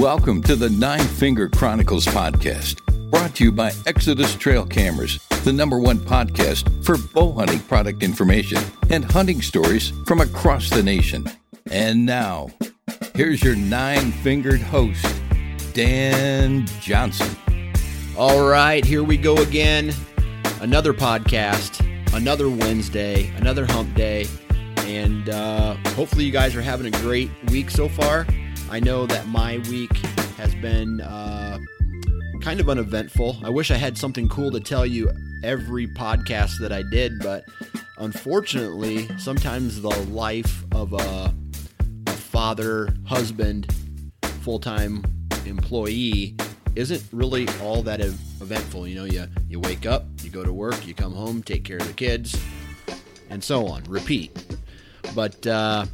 Welcome to the Nine Finger Chronicles podcast, brought to you by Exodus Trail Cameras, the number one podcast for bow hunting product information and hunting stories from across the nation. And now, here's your nine fingered host, Dan Johnson. All right, here we go again. Another podcast, another Wednesday, another hump day. And uh, hopefully, you guys are having a great week so far. I know that my week has been uh, kind of uneventful. I wish I had something cool to tell you every podcast that I did, but unfortunately, sometimes the life of a, a father, husband, full time employee isn't really all that eventful. You know, you, you wake up, you go to work, you come home, take care of the kids, and so on. Repeat. But uh,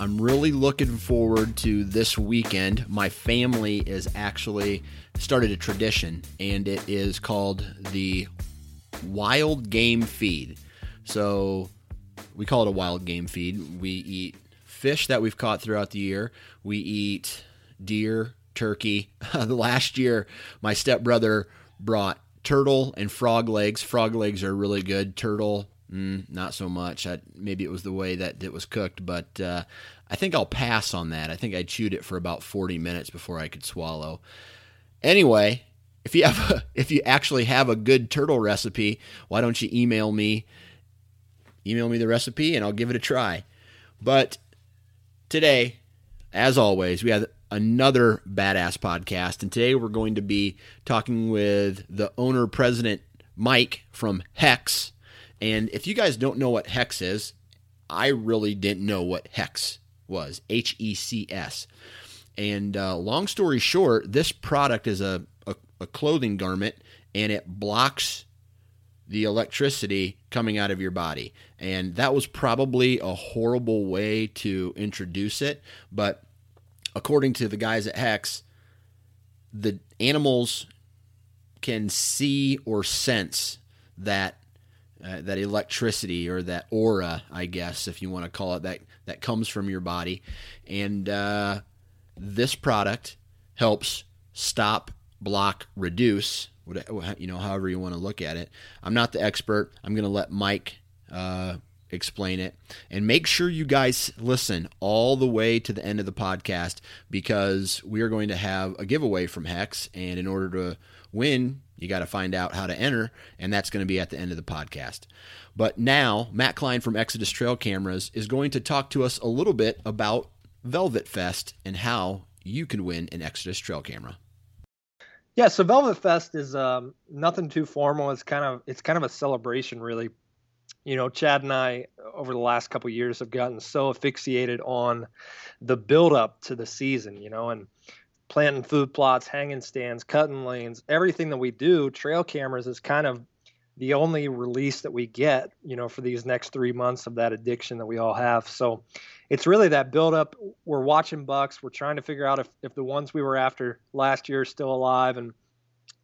I'm really looking forward to this weekend. My family is actually started a tradition, and it is called the Wild Game Feed. So we call it a wild game feed. We eat fish that we've caught throughout the year. We eat deer, turkey. last year, my stepbrother brought turtle and frog legs. Frog legs are really good. Turtle, Mm, not so much. I, maybe it was the way that it was cooked, but uh, I think I'll pass on that. I think I chewed it for about 40 minutes before I could swallow. Anyway, if you have a, if you actually have a good turtle recipe, why don't you email me? Email me the recipe and I'll give it a try. But today, as always, we have another badass podcast, and today we're going to be talking with the owner president Mike from HECS and if you guys don't know what HECS is, I really didn't know what HECS was H E C S. And uh, long story short, this product is a, a, a clothing garment and it blocks the electricity coming out of your body. And that was probably a horrible way to introduce it. But according to the guys at HECS, the animals can see or sense that uh, that electricity or that aura, I guess, if you want to call it that, that comes from your body. And uh, this product helps stop, block, reduce, you know, however you want to look at it. I'm not the expert. I'm going to let Mike uh, explain it. And make sure you guys listen all the way to the end of the podcast because we are going to have a giveaway from HECS. And in order to win, you got to find out how to enter, and that's going to be at the end of the podcast. But now, Matt Klein from Exodus Trail Cameras is going to talk to us a little bit about Velvet Fest and how you can win an Exodus Trail camera. Yeah, so Velvet Fest is um, nothing too formal. It's kind of it's kind of a celebration, really. You know, Chad and I over the last couple years have gotten so asphyxiated on the build up to the season, you know, and planting food plots, hanging stands, cutting lanes, everything that we do, trail cameras is kind of the only release that we get, you know, for these next three months of that addiction that we all have. So it's really that build up. We're watching bucks. We're trying to figure out if, if the ones we were after last year are still alive. And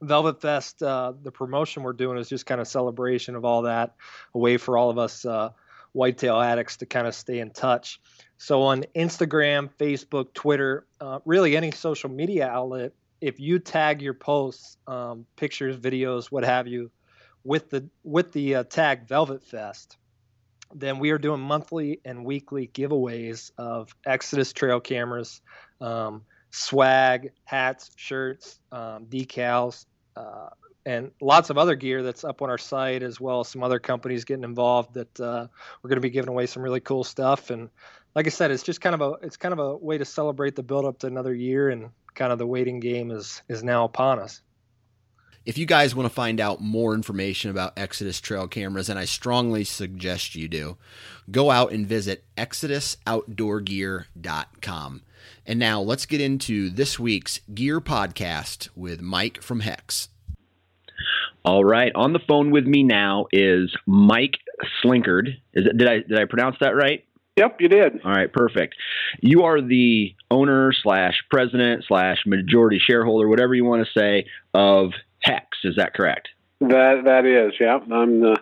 Velvet Fest, uh, the promotion we're doing is just kind of celebration of all that, a way for all of us uh, whitetail addicts to kind of stay in touch. So on Instagram, Facebook, Twitter, uh, really any social media outlet, if you tag your posts, um, pictures, videos, what have you, with the with the uh, tag Velvet Fest, then we are doing monthly and weekly giveaways of Exodus trail cameras, um, swag, hats, shirts, um, decals, uh, and lots of other gear that's up on our site as well as some other companies getting involved that uh, we're going to be giving away some really cool stuff and like i said it's just kind of a it's kind of a way to celebrate the build up to another year and kind of the waiting game is is now upon us if you guys want to find out more information about Exodus trail cameras, and I strongly suggest you do, go out and visit exodusoutdoorgear.com. And now let's get into this week's Gear Podcast with Mike from HECS. All right, on the phone with me now is Mike Slinkard. Is it, did I did I pronounce that right? Yep, you did. All right, perfect. You are the owner slash president slash majority shareholder, whatever you want to say, of HECS. Is that correct? That that is. Yeah, I'm the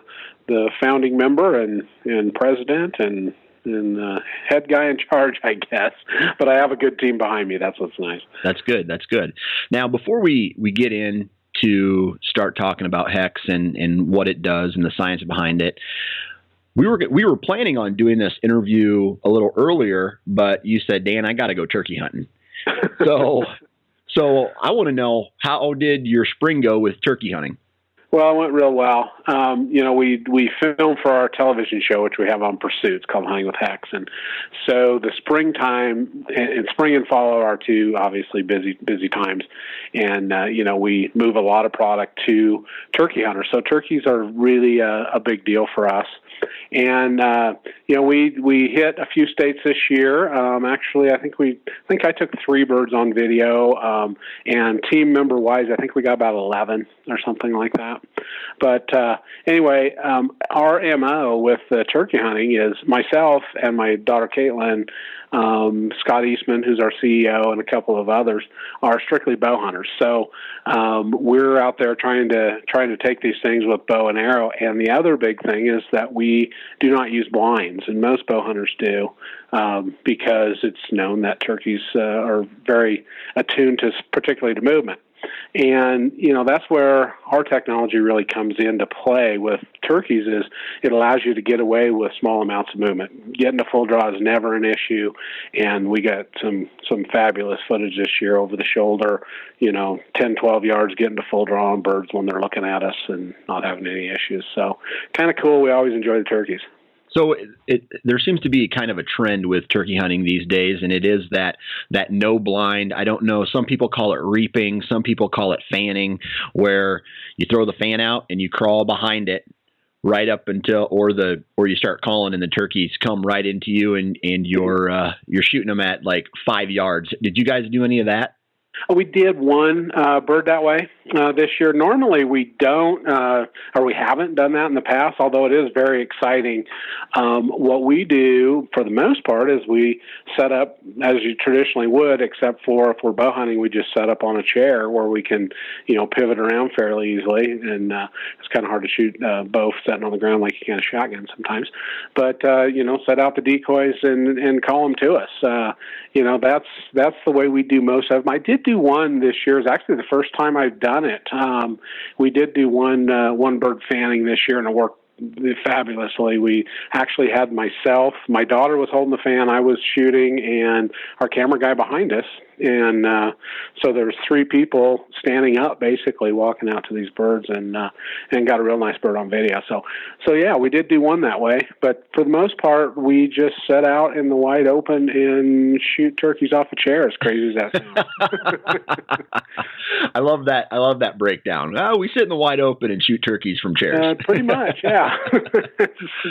the founding member and and president and and uh, head guy in charge, I guess. But I have a good team behind me. That's what's nice. That's good. That's good. Now, before we we get in to start talking about HECS and and what it does and the science behind it, we were we were planning on doing this interview a little earlier, but you said, Dan, I got to go turkey hunting. So, so I want to know how did your spring go with turkey hunting? Well, it went real well. Um, you know, we we filmed for our television show, which we have on Pursuits, called Hunting with HECS, and so the springtime and spring and fall are two obviously busy busy times, and uh, you know we move a lot of product to turkey hunters. So turkeys are really a, a big deal for us and uh, you know we we hit a few states this year. Um, actually, I think we I think I took three birds on video, um, and team member wise, I think we got about eleven or something like that. But uh, anyway, um, our mo with uh, turkey hunting is myself and my daughter Caitlin um, Scott Eastman, who's our CEO, and a couple of others are strictly bow hunters. So um, we're out there trying to trying to take these things with bow and arrow. And the other big thing is that we do not use blinds, and most bow hunters do um, because it's known that turkeys uh, are very attuned to particularly to movement. And you know that's where our technology really comes into play with turkeys is it allows you to get away with small amounts of movement. Getting a full draw is never an issue, and we got some some fabulous footage this year over the shoulder. You know, 10, 12 yards getting to full draw on birds when they're looking at us and not having any issues. So kind of cool. We always enjoy the turkeys. So it, it, there seems to be kind of a trend with turkey hunting these days, and it is that that no blind. I don't know. Some people call it reaping. Some people call it fanning, where you throw the fan out and you crawl behind it right up until or the or you start calling and the turkeys come right into you and and you're uh, you're shooting them at like five yards. Did you guys do any of that? We did one uh, bird that way uh, this year. Normally, we don't, uh, or we haven't done that in the past. Although it is very exciting. Um, what we do, for the most part, is we set up as you traditionally would, except for if we're bow hunting, we just set up on a chair where we can, you know, pivot around fairly easily. And uh, it's kind of hard to shoot uh, bow sitting on the ground like you can a shotgun sometimes. But uh, you know, set out the decoys and and call them to us. Uh, you know, that's that's the way we do most of them. I did do one this year. It's actually the first time I've done it. Um, we did do one uh, one bird fanning this year, and it worked fabulously. We actually had myself, my daughter was holding the fan, I was shooting, and our camera guy behind us. And uh, so there's three people standing up, basically walking out to these birds, and uh, and got a real nice bird on video. So so yeah, we did do one that way, but for the most part, we just set out in the wide open and shoot turkeys off a chair. As crazy as that sounds. I love that. I love that breakdown. Oh, we sit in the wide open and shoot turkeys from chairs. Uh, pretty much, yeah.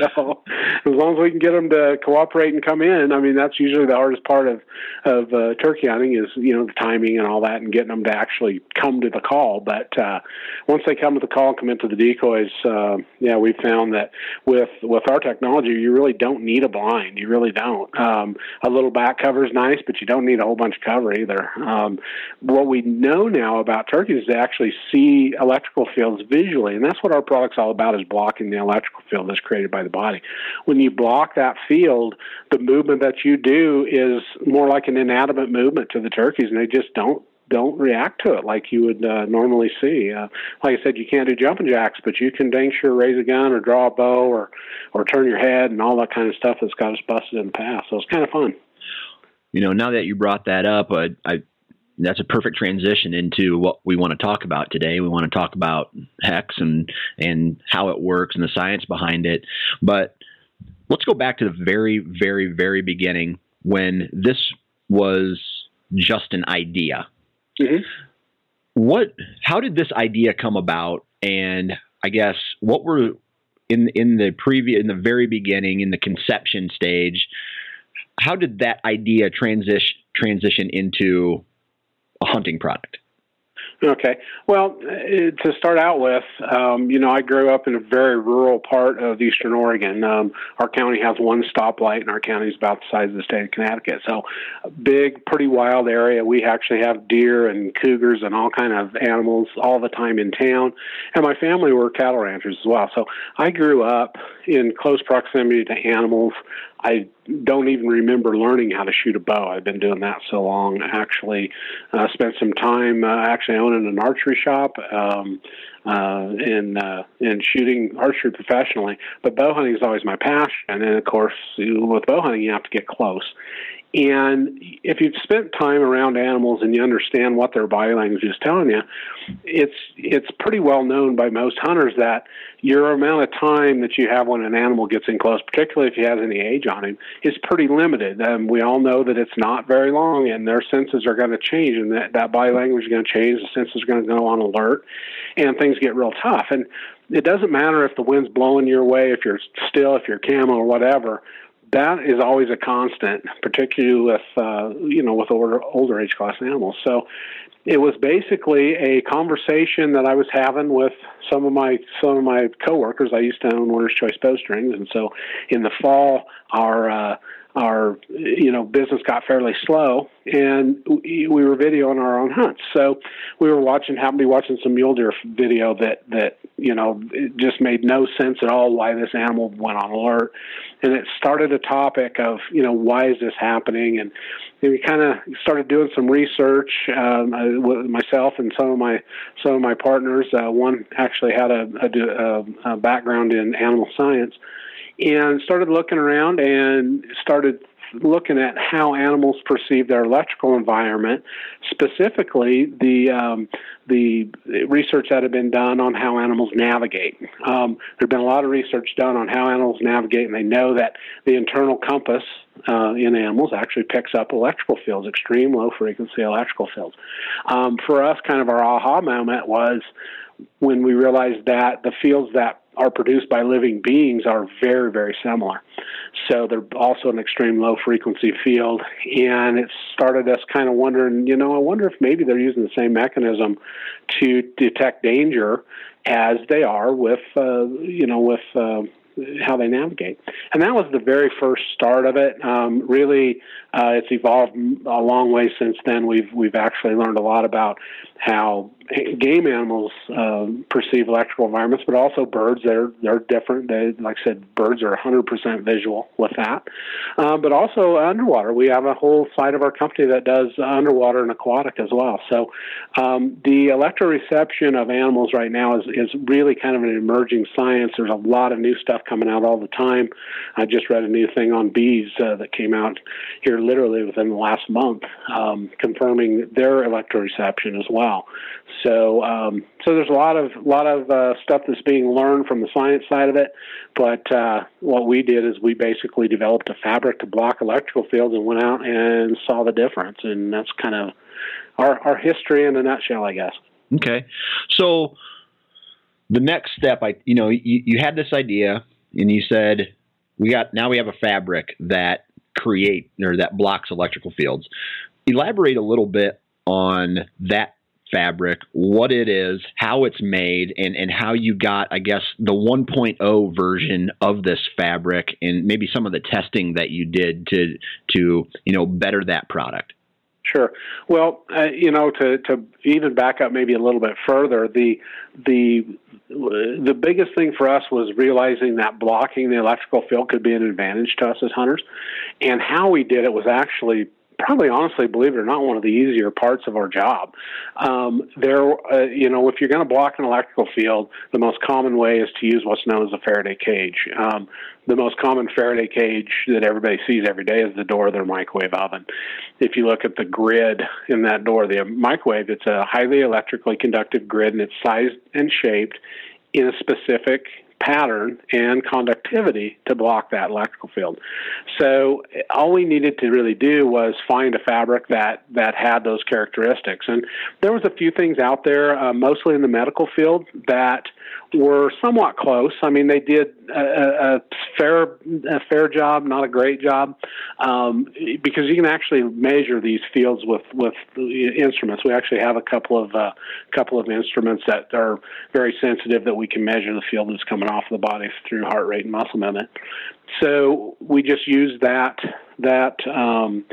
so as long as we can get them to cooperate and come in, I mean that's usually the hardest part of of uh, turkey hunting thing is you know the timing and all that, and getting them to actually come to the call. But uh, once they come to the call and come into the decoys, uh, yeah, we've found that with with our technology, you really don't need a blind. You really don't. Um, a little back cover is nice, but you don't need a whole bunch of cover either. Um, what we know now about turkeys is they actually see electrical fields visually, and that's what our product's all about: is blocking the electrical field that's created by the body. When you block that field, the movement that you do is more like an inanimate movement to the turkeys, and they just don't don't react to it like you would uh, normally see. Uh, like I said, you can't do jumping jacks, but you can dang sure raise a gun or draw a bow or or turn your head and all that kind of stuff that's got us busted in the past. So it's kind of fun. You know, now that you brought that up, I that's a perfect transition into what we want to talk about today. We want to talk about HECS and and how it works and the science behind it. But let's go back to the very, very, very beginning when this was just an idea. Mm-hmm. What? How did this idea come about? And I guess what were in in the previous in the very beginning in the conception stage? How did that idea transition transition into a hunting product? Okay. Well, uh, to start out with, um, you know, I grew up in a very rural part of eastern Oregon. Um, our county has one stoplight, and our county is about the size of the state of Connecticut. So, a big, pretty wild area. We actually have deer and cougars and all kind of animals all the time in town. And my family were cattle ranchers as well. So, I grew up in close proximity to animals. I don't even remember learning how to shoot a bow. I've been doing that so long. Actually, uh, spent some time uh, actually owning an archery shop um, uh, and uh, and shooting archery professionally. But bow hunting is always my passion. And of course, with bow hunting, you have to get close. And if you've spent time around animals and you understand what their body language is telling you, it's it's pretty well known by most hunters that your amount of time that you have when an animal gets in close, particularly if he has any age on him, is pretty limited. And we all know that it's not very long, and their senses are going to change, and that, that body language is going to change. The senses are going to go on alert, and things get real tough. And it doesn't matter if the wind's blowing your way, if you're still, if you're camo or whatever that is always a constant, particularly with uh, you know with older older age class animals. So it was basically a conversation that I was having with some of my some of my coworkers. I used to own Winner's Choice Bowstrings, and so in the fall, our uh, our you know business got fairly slow, and we were videoing our own hunts. So we were watching, happened to be watching some mule deer video that that you know it just made no sense at all why this animal went on alert, and it started a topic of you know why is this happening, and we kind of started doing some research um, uh, with myself and some of my some of my partners. Uh, one actually had a, a, a background in animal science and started looking around and started looking at how animals perceive their electrical environment, specifically the um, the research that had been done on how animals navigate. Um, there's been a lot of research done on how animals navigate, and they know that the internal compass uh, in animals actually picks up electrical fields, extreme low frequency electrical fields. Um, for us, kind of our aha moment was when we realized that the fields that are produced by living beings are very, very similar. So they're also an extreme low frequency field. And it started us kind of wondering, you know, I wonder if maybe they're using the same mechanism to detect danger as they are with, uh, you know, with. Uh, how they navigate. And that was the very first start of it. Um, really, uh, it's evolved a long way since then. We've we've actually learned a lot about how game animals uh, perceive electrical environments, but also birds. They're they're different. They, like I said, birds are 100% visual with that. Uh, but also underwater, we have a whole side of our company that does underwater and aquatic as well. So um, the electroreception of animals right now is is really kind of an emerging science. There's a lot of new stuff coming out all the time. I just read a new thing on bees uh, that came out here literally within the last month, um, confirming their electroreception as well. So, um, so there's a lot of lot of uh, stuff that's being learned from the science side of it. But uh, what we did is we basically developed a fabric to block electrical fields and went out and saw the difference. And that's kind of our our history in a nutshell, I guess. Okay, so the next step, I you know, you, you had this idea and you said we got now we have a fabric that create or that blocks electrical fields elaborate a little bit on that fabric, what it is, how it's made, and, and how you got, I guess, the 1.0 version of this fabric, and maybe some of the testing that you did to to you know better that product. Sure. Well, uh, you know, to to even back up maybe a little bit further, the the the biggest thing for us was realizing that blocking the electrical field could be an advantage to us as hunters, and how we did it was actually probably honestly, believe it or not, one of the easier parts of our job. Um, there, uh, you know, if you're going to block an electrical field, the most common way is to use what's known as a Faraday cage. Um, the most common Faraday cage that everybody sees every day is the door of their microwave oven. If you look at the grid in that door, the microwave, it's a highly electrically conductive grid and it's sized and shaped in a specific pattern and conductivity to block that electrical field. So all we needed to really do was find a fabric that that had those characteristics. And there was a few things out there, uh, mostly in the medical field, that were somewhat close. I mean, they did a, a fair a fair job, not a great job, um, because you can actually measure these fields with with instruments. We actually have a couple of uh, couple of instruments that are very sensitive that we can measure the field that's coming off the body through heart rate and muscle movement. So we just use that that um,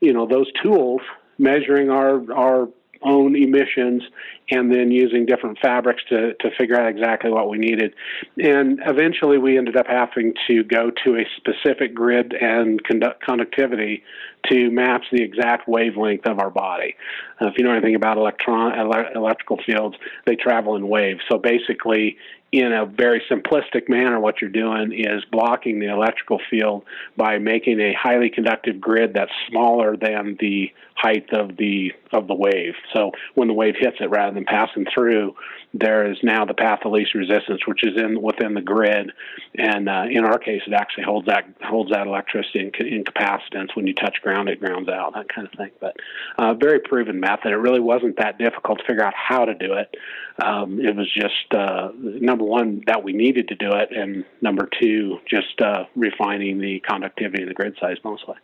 you know those tools measuring our our own emissions and then using different fabrics to, to figure out exactly what we needed. And eventually we ended up having to go to a specific grid and conduct conductivity to match the exact wavelength of our body. Uh, if you know anything about electron ele- electrical fields, they travel in waves. So basically, in a very simplistic manner, what you're doing is blocking the electrical field by making a highly conductive grid that's smaller than the height of the of the wave. So when the wave hits it, rather than passing through, there is now the path of least resistance, which is in within the grid. And uh, in our case, it actually holds that holds that electricity in, in capacitance. When you touch ground, it grounds out, that kind of thing. But uh, very proven method. It really wasn't that difficult to figure out how to do it. Um, it was just uh, number one that we needed to do it, and number two, just uh, refining the conductivity of the grid size mostly.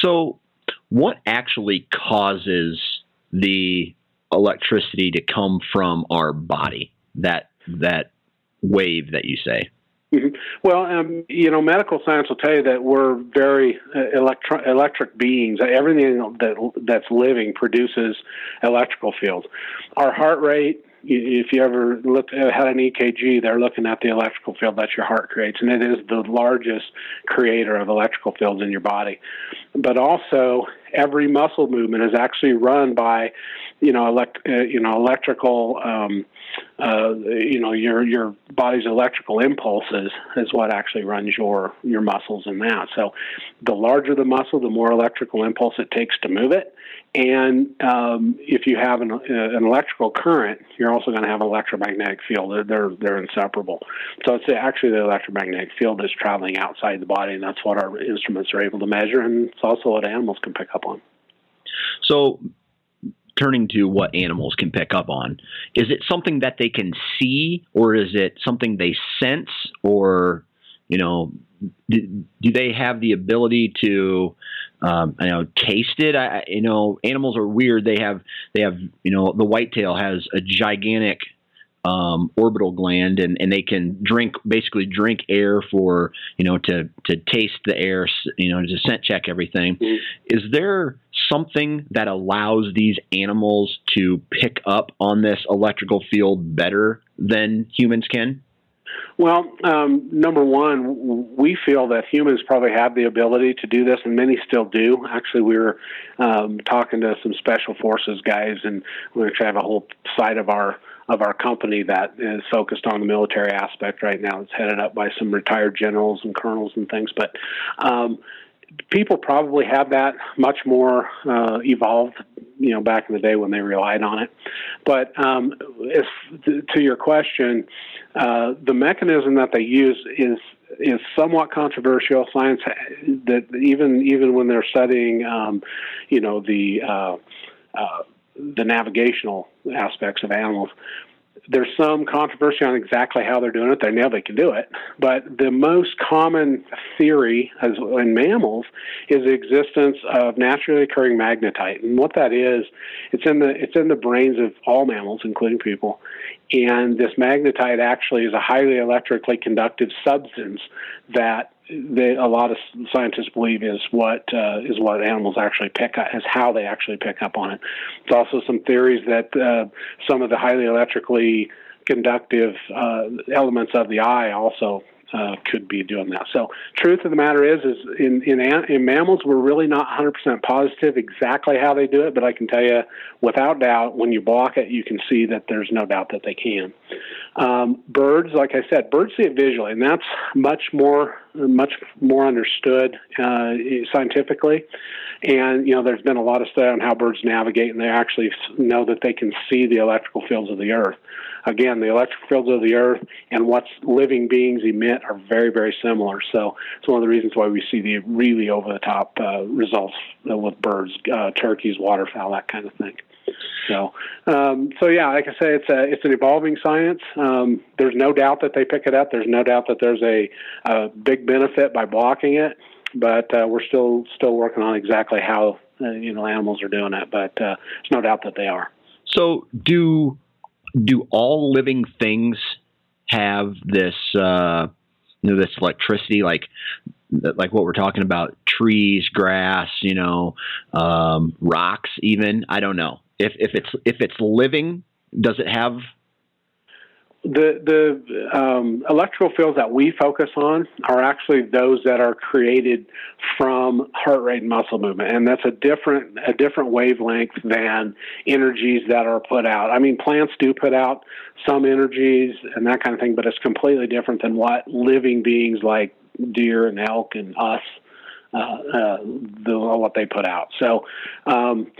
So, what actually causes the electricity to come from our body. That that wave that you say. Mm-hmm. Well, um, you know, medical science will tell you that we're very uh, electro- electric beings. Everything that that's living produces electrical fields. Our heart rate, if you ever looked at had an EKG, they're looking at the electrical field that your heart creates, and it is the largest creator of electrical fields in your body. But also, every muscle movement is actually run by, you know, elect, uh, you know, electrical, um, uh, you know, your your body's electrical impulses is what actually runs your your muscles and that. So, the larger the muscle, the more electrical impulse it takes to move it, and um, if you have an, uh, an electrical current, you're also going to have an electromagnetic field. They're, they're, they're inseparable. So it's actually the electromagnetic field is traveling outside the body, and that's what our instruments are able to measure, and it's also what animals can pick up on. So, turning to what animals can pick up on, is it something that they can see, or is it something they sense, or you know, do, do they have the ability to um, I know taste it. I, you know, animals are weird. They have they have you know the whitetail has a gigantic um, orbital gland, and, and they can drink basically drink air for you know to to taste the air, you know, to scent check everything. Mm-hmm. Is there something that allows these animals to pick up on this electrical field better than humans can? Well, um, number one, we feel that humans probably have the ability to do this, and many still do. Actually, we were um, talking to some special forces guys, and we actually have a whole side of our of our company that is focused on the military aspect right now. It's headed up by some retired generals and colonels and things, but. Um, people probably have that much more uh, evolved, you know, back in the day when they relied on it. But um, if, to your question, uh, the mechanism that they use is is somewhat controversial. Science that even even when they're studying, um, you know, the uh, uh the navigational aspects of animals, there's some controversy on exactly how they're doing it. They know they can do it, but the most common theory as in mammals is the existence of naturally occurring magnetite, and what that is, it's in the it's in the brains of all mammals, including people, and this magnetite actually is a highly electrically conductive substance that they, a lot of scientists believe is what uh, is what animals actually pick up, is how they actually pick up on it. There's also some theories that uh, some of the highly electrically conductive uh, elements of the eye also uh, could be doing that. So, truth of the matter is, is in in, in mammals, we're really not 100% positive exactly how they do it, but I can tell you, without doubt, when you block it, you can see that there's no doubt that they can. Um, birds, like I said, birds see it visually, and that's much more much more understood uh, scientifically. And you know, there's been a lot of study on how birds navigate, and they actually know that they can see the electrical fields of the Earth again, the electric fields of the Earth and what living beings emit are very, very similar. So it's one of the reasons why we see the really over the top uh, results with birds, uh, turkeys, waterfowl, that kind of thing. So, um, so yeah, like I say, it's a it's an evolving science. Um, there's no doubt that they pick it up. There's no doubt that there's a, a big benefit by blocking it, but uh, we're still still working on exactly how uh, you know animals are doing it. But uh, there's no doubt that they are. So, do do all living things have this uh, you know this electricity? Like like what we're talking about trees grass you know um, rocks even? I don't know. If if it's if it's living does it have the the um, electrical fields that we focus on are actually those that are created from heart rate and muscle movement, and that's a different a different wavelength than energies that are put out. I mean, plants do put out some energies and that kind of thing, but it's completely different than what living beings like deer and elk and us uh, uh, the, what they put out. So. Um,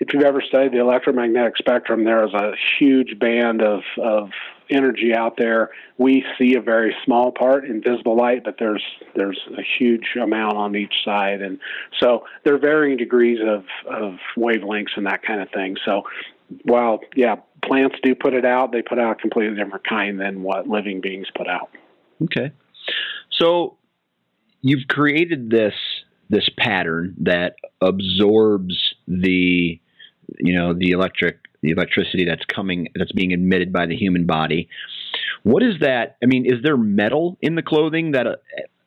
if you've ever studied the electromagnetic spectrum, there is a huge band of, of energy out there. We see a very small part in visible light, but there's there's a huge amount on each side, and so there are varying degrees of of wavelengths and that kind of thing. So while yeah, plants do put it out, they put out a completely different kind than what living beings put out. Okay, so you've created this this pattern that absorbs the you know the electric the electricity that's coming that's being emitted by the human body. What is that? I mean, is there metal in the clothing that uh,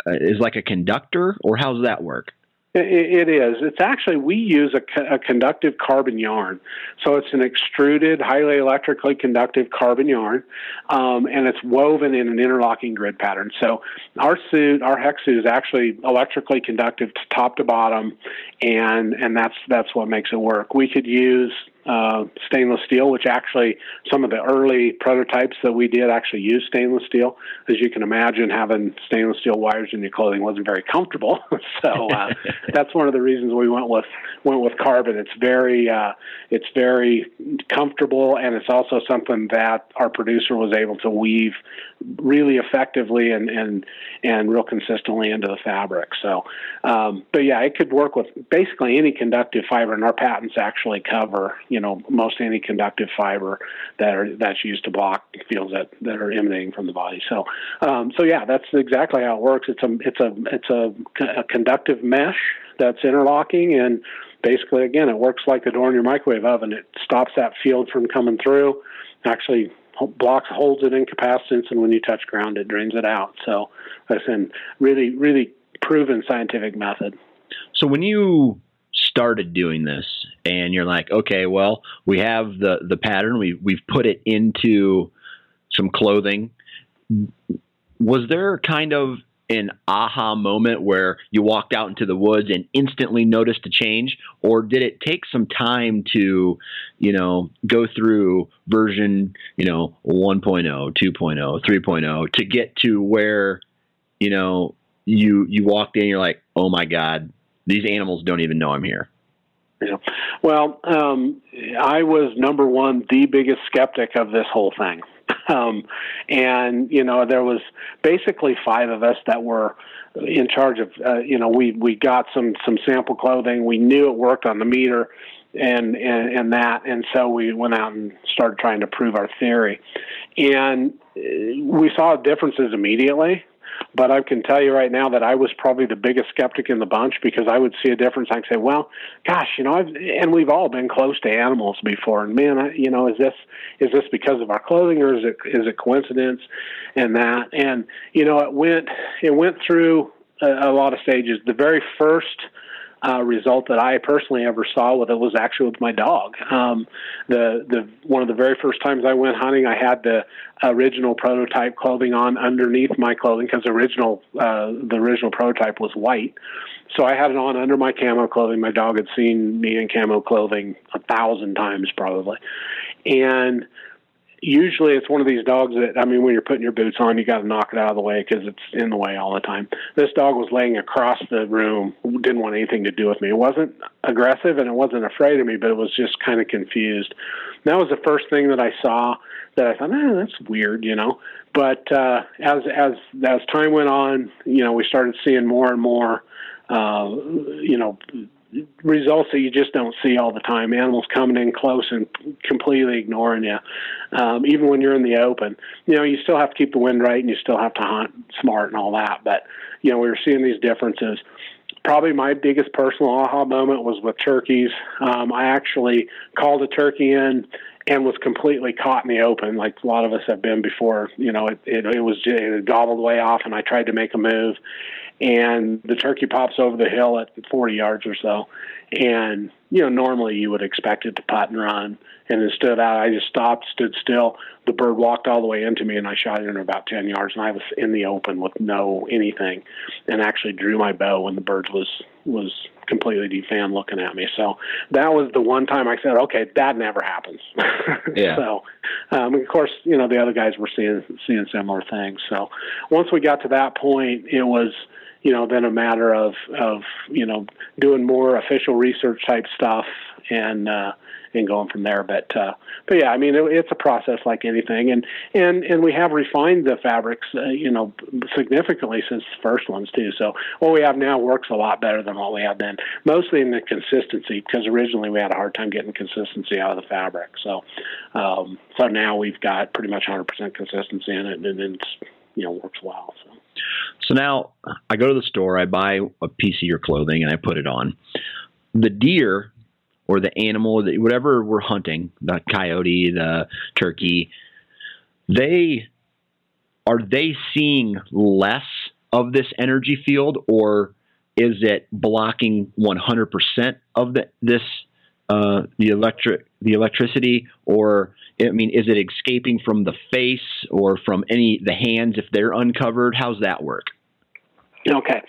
is like a conductor, or how does that work? It is. It's actually, we use a, a, conductive carbon yarn. So it's an extruded, highly electrically conductive carbon yarn, um, and it's woven in an interlocking grid pattern. So our suit, our HECS suit, is actually electrically conductive to top to bottom, and, and that's, that's what makes it work. We could use uh, stainless steel, which actually some of the early prototypes that we did actually use stainless steel. As you can imagine, having stainless steel wires in your clothing wasn't very comfortable. so uh, that's one of the reasons we went with went with carbon. It's very uh, it's very comfortable, and it's also something that our producer was able to weave really effectively and and and real consistently into the fabric. So, um, but yeah, it could work with basically any conductive fiber, and our patents actually cover you know most any conductive fiber that are that's used to block fields that that are emanating from the body. So, um, so yeah, that's exactly how it works. It's a it's a it's a, a conductive mesh that's interlocking and basically again it works like the door in your microwave oven it stops that field from coming through actually blocks holds it in capacitance, and when you touch ground, it drains it out. So, listen, really, really proven scientific method. So, when you started doing this, and you're like, okay, well, we have the the pattern, we we've put it into some clothing. Was there kind of an aha moment where you walked out into the woods and instantly noticed a change or did it take some time to you know go through version you know 1.0 2.0 3.0 to get to where you know you you walked in you're like oh my god these animals don't even know i'm here yeah. Well, um, I was number one, the biggest skeptic of this whole thing. Um, and you know, there was basically five of us that were in charge of. Uh, you know, we we got some some sample clothing. We knew it worked on the meter. and, and and that, and so we went out and started trying to prove our theory, and uh, we saw differences immediately. But I can tell you right now that I was probably the biggest skeptic in the bunch because I would see a difference. I'd say, "Well, gosh, you know," I've, and we've all been close to animals before, and man, I, you know, is this is this because of our clothing or is it is it coincidence? And that, and you know, it went it went through a, a lot of stages. The very first uh, result that I personally ever saw with it was actually with my dog. Um, the the one of the very first times I went hunting, I had the original prototype clothing on underneath my clothing because original uh, the original prototype was white. So I had it on under my camo clothing. My dog had seen me in camo clothing a thousand times probably, and usually it's one of these dogs that I mean, when you're putting your boots on, you got to knock it out of the way because it's in the way all the time. This dog was laying across the room, didn't want anything to do with me. It wasn't aggressive and it wasn't afraid of me, but it was just kind of confused. And that was the first thing that I saw that I thought, eh, that's weird, you know. But uh, as as as time went on, you know, we started seeing more and more, uh, you know, results that you just don't see all the time. Animals coming in close and completely ignoring you, um, even when you're in the open. You know, you still have to keep the wind right and you still have to hunt smart and all that. But you know, we were seeing these differences. Probably my biggest personal aha moment was with turkeys. Um, I actually called a turkey in and was completely caught in the open, like a lot of us have been before. You know, it it, it was it gobbled way off, and I tried to make a move, and the turkey pops over the hill at 40 yards or so. And, you know, normally you would expect it to putt and run. And instead of that, I just stopped, stood still. The bird walked all the way into me, and I shot it in about 10 yards. And I was in the open with no anything and actually drew my bow when the bird was, was completely defan looking at me. So that was the one time I said, okay, that never happens. Yeah. so, um, of course, you know, the other guys were seeing, seeing similar things. So once we got to that point, it was, you know, then a matter of of you know doing more official research type stuff and uh, and going from there. But uh, but yeah, I mean, it, it's a process like anything, and and and we have refined the fabrics, uh, you know, significantly since the first ones too. So what we have now works a lot better than what we had then, mostly in the consistency because originally we had a hard time getting consistency out of the fabric. So um, so now we've got pretty much 100% consistency in it, and it's you know works well. So. So now I go to the store, I buy a piece of your clothing, and I put it on. The deer or the animal, whatever we're hunting, the coyote, the turkey, they are they seeing less of this energy field, or is it blocking 100% of the, this uh, the electric the electricity, or I mean, is it escaping from the face or from any the hands if they're uncovered? How's that work? Okay,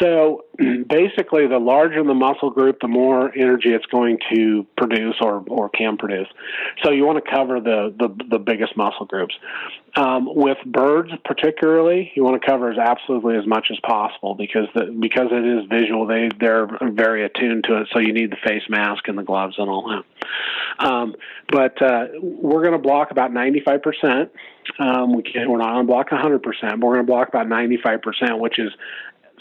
so basically, the larger the muscle group, the more energy it's going to produce or, or can produce. So you want to cover the, the, the biggest muscle groups. Um, with birds, particularly, you want to cover as absolutely as much as possible because the, because it is visual. They they're very attuned to it. So you need the face mask and the gloves and all that. Um, but uh, we're going to block about ninety five percent. Um, we can't, we're not going to block 100%, but we're going to block about 95%, which is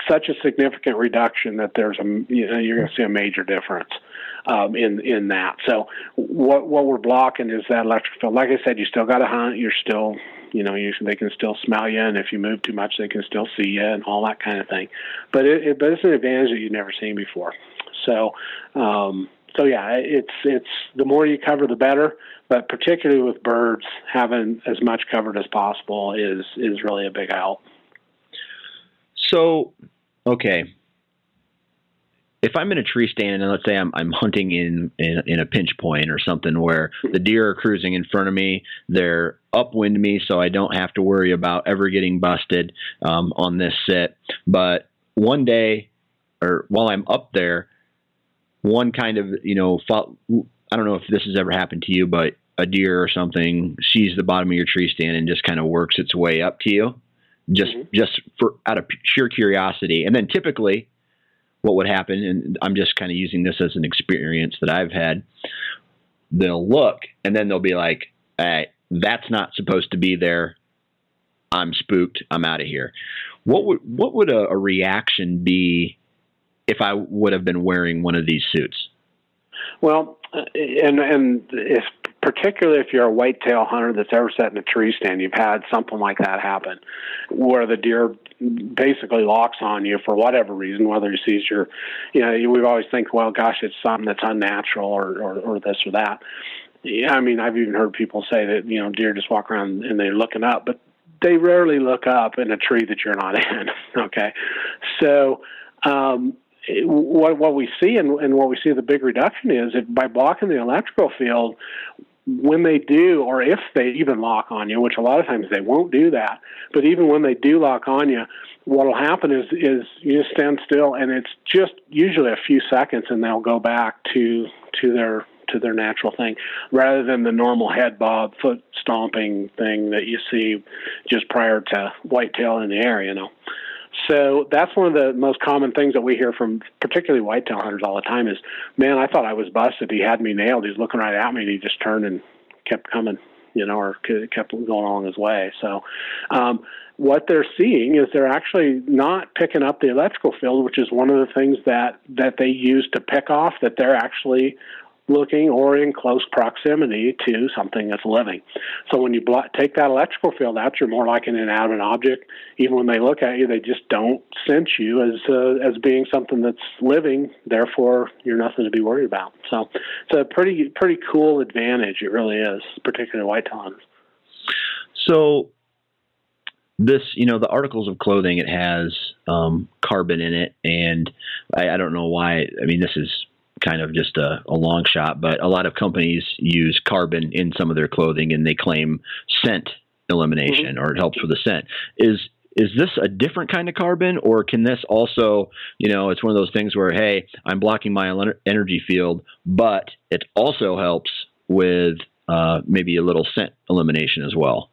such a significant reduction that there's a you know, you're going to see a major difference um, in in that. So what what we're blocking is that electric field. Like I said, you still got to hunt. You're still you know you, they can still smell you, and if you move too much, they can still see you, and all that kind of thing. But it, it but it's an advantage that you've never seen before. So. Um, so yeah, it's it's the more you cover, the better. But particularly with birds, having as much covered as possible is is really a big help. So, okay, if I'm in a tree stand and let's say I'm I'm hunting in, in in, a pinch point or something where the deer are cruising in front of me, they're upwind me, so I don't have to worry about ever getting busted um, on this sit. But one day, or while I'm up there, one kind of you know I don't know if this has ever happened to you, but a deer or something sees the bottom of your tree stand and just kind of works its way up to you just mm-hmm. just for out of sheer curiosity. And then typically, what would happen, and I'm just kind of using this as an experience that I've had. They'll look and then they'll be like, "Hey, that's not supposed to be there. I'm spooked. I'm out of here." What would what would a, a reaction be if I would have been wearing one of these suits? Well, uh, and and if particularly if you're a whitetail hunter that's ever sat in a tree stand, you've had something like that happen, where the deer basically locks on you for whatever reason, whether he sees your, you know, we always think, well, gosh, it's something that's unnatural or or, or this or that. Yeah, I mean, I've even heard people say that you know deer just walk around and they're looking up, but they rarely look up in a tree that you're not in. okay, so um, what what we see and, and what we see the big reduction is if by blocking the electrical field, when they do, or if they even lock on you, which a lot of times they won't do that, but even when they do lock on you, what will happen is is you just stand still, and it's just usually a few seconds, and they'll go back to to their to their natural thing, rather than the normal head bob, foot stomping thing that you see just prior to whitetail in the air. You know. So that's one of the most common things that we hear from particularly whitetail hunters all the time is, man, I thought I was busted. He had me nailed. He's looking right at me and he just turned and kept coming, you know, or kept going along his way. So, um, what they're seeing is they're actually not picking up the electrical field, which is one of the things that that they use to pick off that they're actually looking or in close proximity to something that's living. So when you take that electrical field out, you're more like an inanimate object. Even when they look at you, they just don't sense you as uh, as being something that's living. Therefore, you're nothing to be worried about. So it's a pretty pretty cool advantage. It really is, particularly white hunters. So this, you know, the articles of clothing it has um, carbon in it, and I, I don't know why. I mean, this is kind of just a, a, long shot, but a lot of companies use carbon in some of their clothing and they claim scent elimination mm-hmm. or it helps with the scent. Is is this a different kind of carbon or can this also, you know, it's one of those things where hey, I'm blocking my energy field, but it also helps with uh, maybe a little scent elimination as well.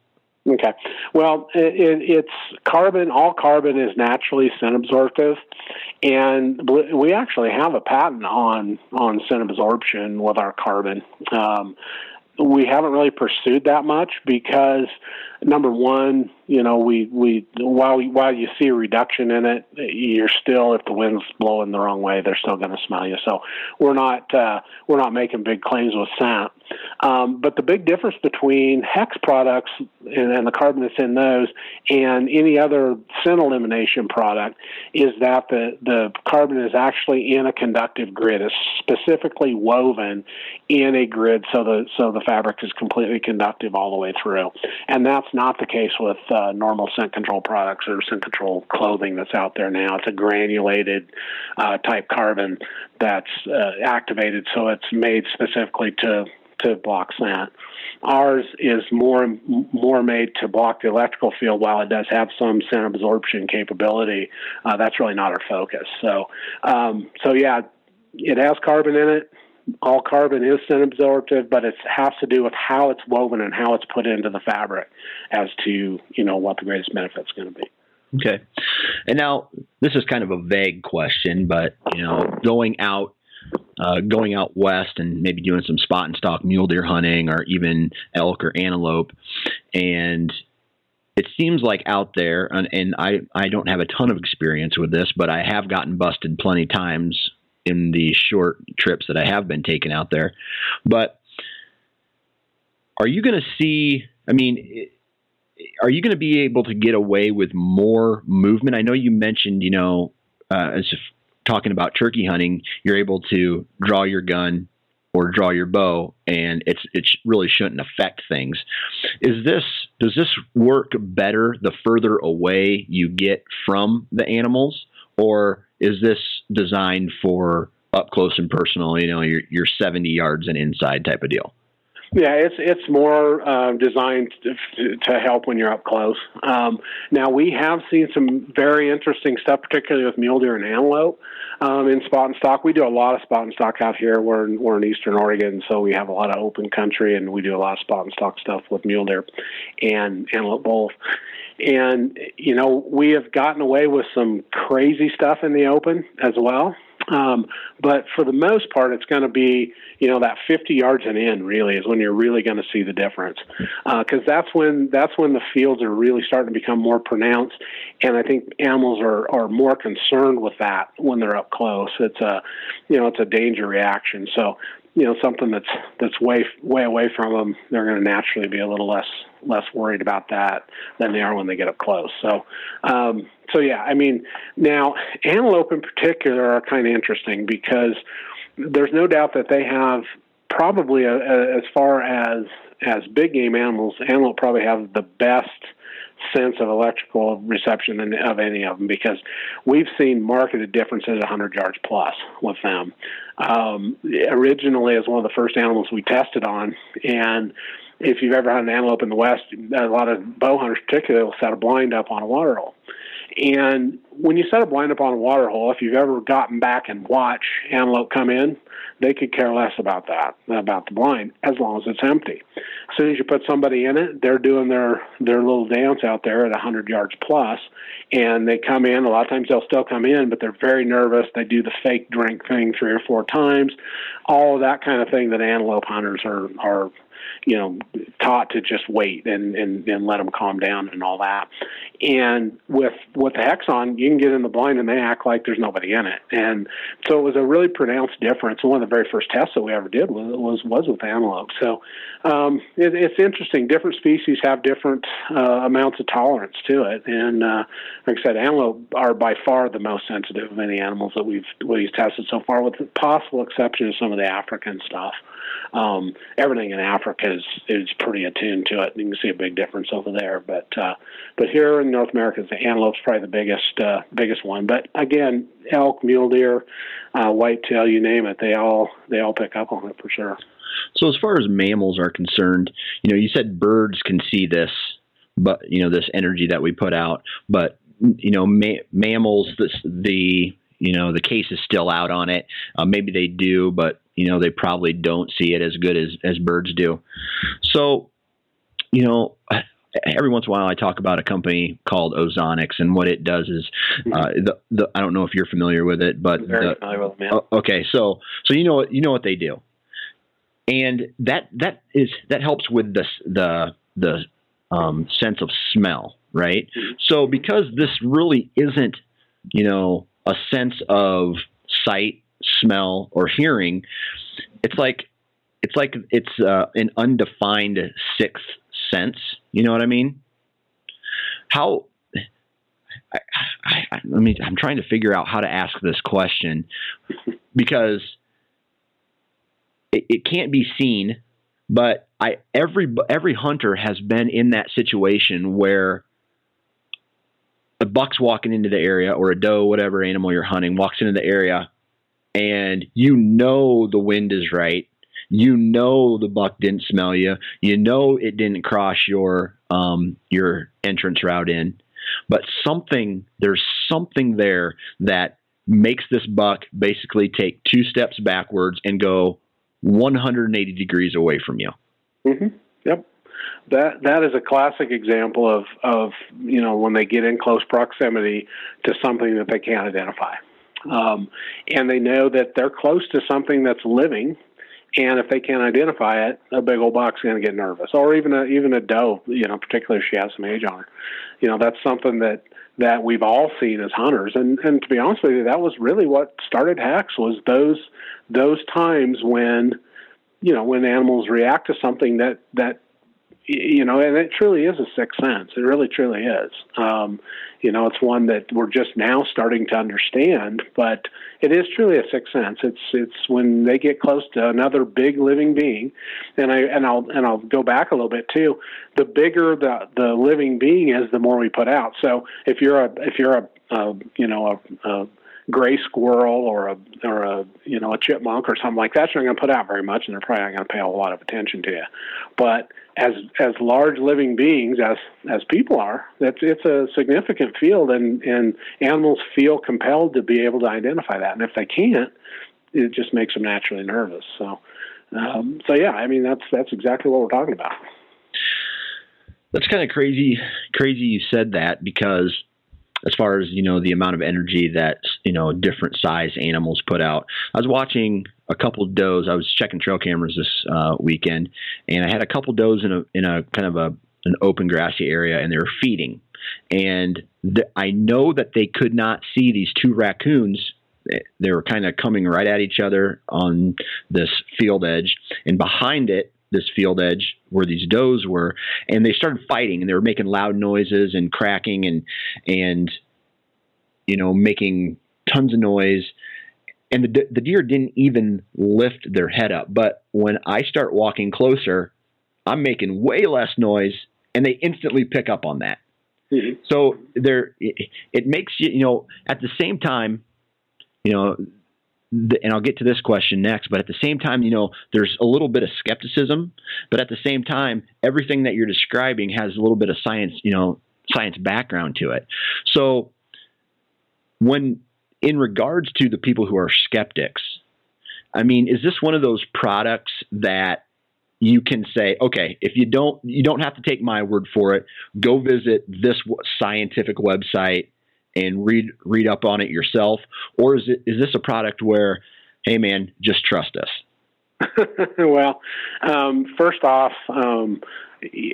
Okay. Well, it, it's carbon. All carbon is naturally scent absorptive, and we actually have a patent on on scent absorption with our carbon. Um, we haven't really pursued that much because number one, you know, we we while while you see a reduction in it, you're still if the wind's blowing the wrong way, they're still going to smell you. So we're not uh, we're not making big claims with scent. Um, but the big difference between HECS products and, and the carbon that's in those and any other scent elimination product is that the the carbon is actually in a conductive grid. It's specifically woven in a grid so the so the fabric is completely conductive all the way through, and that's not the case with uh, normal scent control products or scent control clothing that's out there now. It's a granulated uh, type carbon that's uh, activated, so it's made specifically to to block scent. Ours is more more made to block the electrical field. While it does have some scent absorption capability, uh, that's really not our focus. So, um, so yeah, it has carbon in it all carbon is scent absorptive, but it has to do with how it's woven and how it's put into the fabric as to you know what the greatest benefit is going to be. Okay, and now this is kind of a vague question, but you know, going out. Uh, going out west and maybe doing some spot and stalk mule deer hunting or even elk or antelope and it seems like out there and, and I, I don't have a ton of experience with this but i have gotten busted plenty times in the short trips that I have been taking out there. But are you going to see? I mean, are you going to be able to get away with more movement? I know you mentioned, you know, uh, as if talking about turkey hunting, you're able to draw your gun or draw your bow, and it's it really shouldn't affect things. Is this does this work better the further away you get from the animals, or is this designed for up close and personal? You know, your your seventy yards and inside type of deal. Yeah, it's it's more uh, designed to, to, help when you're up close. Um, now we have seen some very interesting stuff, particularly with mule deer and antelope um, in spot and stock. We do a lot of spot and stock out here. We're in, we're in eastern Oregon, so we have a lot of open country, and we do a lot of spot and stock stuff with mule deer and antelope both. And you know, we have gotten away with some crazy stuff in the open as well. Um, but for the most part, it's going to be, you know, that 50 yards and in really is when you're really going to see the difference, because uh, that's when that's when the fields are really starting to become more pronounced, and I think animals are are more concerned with that when they're up close. It's a, you know, it's a danger reaction. So you know something that's that's way way away from them, they're going to naturally be a little less less worried about that than they are when they get up close. So, um, so yeah, I mean, now antelope in particular are kind of interesting because there's no doubt that they have probably a, a, as far as as big game animals, antelope probably have the best sense of electrical reception of any of them because we've seen marketed differences 100 yards plus with them. Um, originally, as one of the first animals we tested on, and if you've ever had an antelope in the West, a lot of bow hunters, particularly, will set a blind up on a water hole. And when you set a blind up on a water hole, if you've ever gotten back and watched antelope come in, they could care less about that, about the blind, as long as it's empty. As soon as you put somebody in it, they're doing their their little dance out there at 100 yards plus, and they come in. A lot of times they'll still come in, but they're very nervous. They do the fake drink thing three or four times, all of that kind of thing that antelope hunters are are you know, taught to just wait and, and, and let them calm down and all that. And with with the HECS on, you can get in the blind and they act like there's nobody in it. And so it was a really pronounced difference. One of the very first tests that we ever did was was, was with antelope. So um, it, it's interesting. Different species have different uh, amounts of tolerance to it. And uh, like I said, antelope are by far the most sensitive of any animals that we've we've tested so far, with the possible exception of some of the African stuff um, everything in Africa is is pretty attuned to it. And You can see a big difference over there. But uh, but here in North America, the antelope's probably the biggest uh, biggest one. But again, elk, mule deer, uh, whitetail, you name it, they all they all pick up on it for sure. So as far as mammals are concerned, you know, you said birds can see this, but you know this energy that we put out, but you know ma- mammals this the you know the case is still out on it uh, maybe they do but you know they probably don't see it as good as as birds do so you know every once in a while I talk about a company called Ozonics and what it does is mm-hmm. uh, the, the I don't know if you're familiar with it but very the, familiar yeah. okay so so you know what you know what they do and that that is that helps with the the the um, sense of smell right mm-hmm. so because this really isn't you know a sense of sight, smell, or hearing, it's like it's like it's uh, an undefined sixth sense. You know what I mean? How? I, I, I, I mean, I'm trying to figure out how to ask this question because it, it can't be seen, but I every every hunter has been in that situation where buck's walking into the area or a doe, whatever animal you're hunting, walks into the area and you know the wind is right. You know the buck didn't smell you. You know it didn't cross your um, your entrance route in. But something there's something there that makes this buck basically take two steps backwards and go 180 degrees away from you. Mm-hmm. Yep that that is a classic example of of you know when they get in close proximity to something that they can't identify, um, and they know that they're close to something that's living, and if they can't identify it, a big old buck's going to get nervous, or even a even a doe, you know, particularly if she has some age on her, you know, that's something that that we've all seen as hunters, and and to be honest with you, that was really what started HECS was those those times when you know when animals react to something that that you know, and it truly is a sixth sense. It really, truly is. Um, you know, it's one that we're just now starting to understand, but it is truly a sixth sense. It's it's when they get close to another big living being, and I and I'll and I'll go back a little bit too. The bigger the the living being is, the more we put out. So if you're a if you're a, a you know a, a gray squirrel or a or a you know a chipmunk or something like that, you're not going to put out very much, and they're probably not going to pay a lot of attention to you. But as as large living beings as as people are, that's it's a significant field, and and animals feel compelled to be able to identify that, and if they can't, it just makes them naturally nervous. So, um, so yeah, I mean that's that's exactly what we're talking about. That's kind of crazy. Crazy you said that because as far as you know the amount of energy that you know different size animals put out. I was watching a couple does. I was checking trail cameras this uh, weekend, and I had a couple does in a in a kind of a an open grassy area, and they were feeding. And I know that they could not see these two raccoons they were kind of coming right at each other on this field edge, and behind it, this field edge where these does were, and they started fighting, and they were making loud noises and cracking and and you know making tons of noise. And the, the deer didn't even lift their head up. But when I start walking closer, I'm making way less noise, and they instantly pick up on that. Mm-hmm. So there, it, it, makes you, you know, at the same time, you know, and I'll get to this question next, but at the same time, you know, there's a little bit of skepticism, but at the same time, everything that you're describing has a little bit of science, you know, science background to it. So when in regards to the people who are skeptics, I mean, is this one of those products that you can say, okay, if you don't, you don't have to take my word for it. Go visit this scientific website and read read up on it yourself, or is it is this a product where, hey man, just trust us? well, um, first off, um,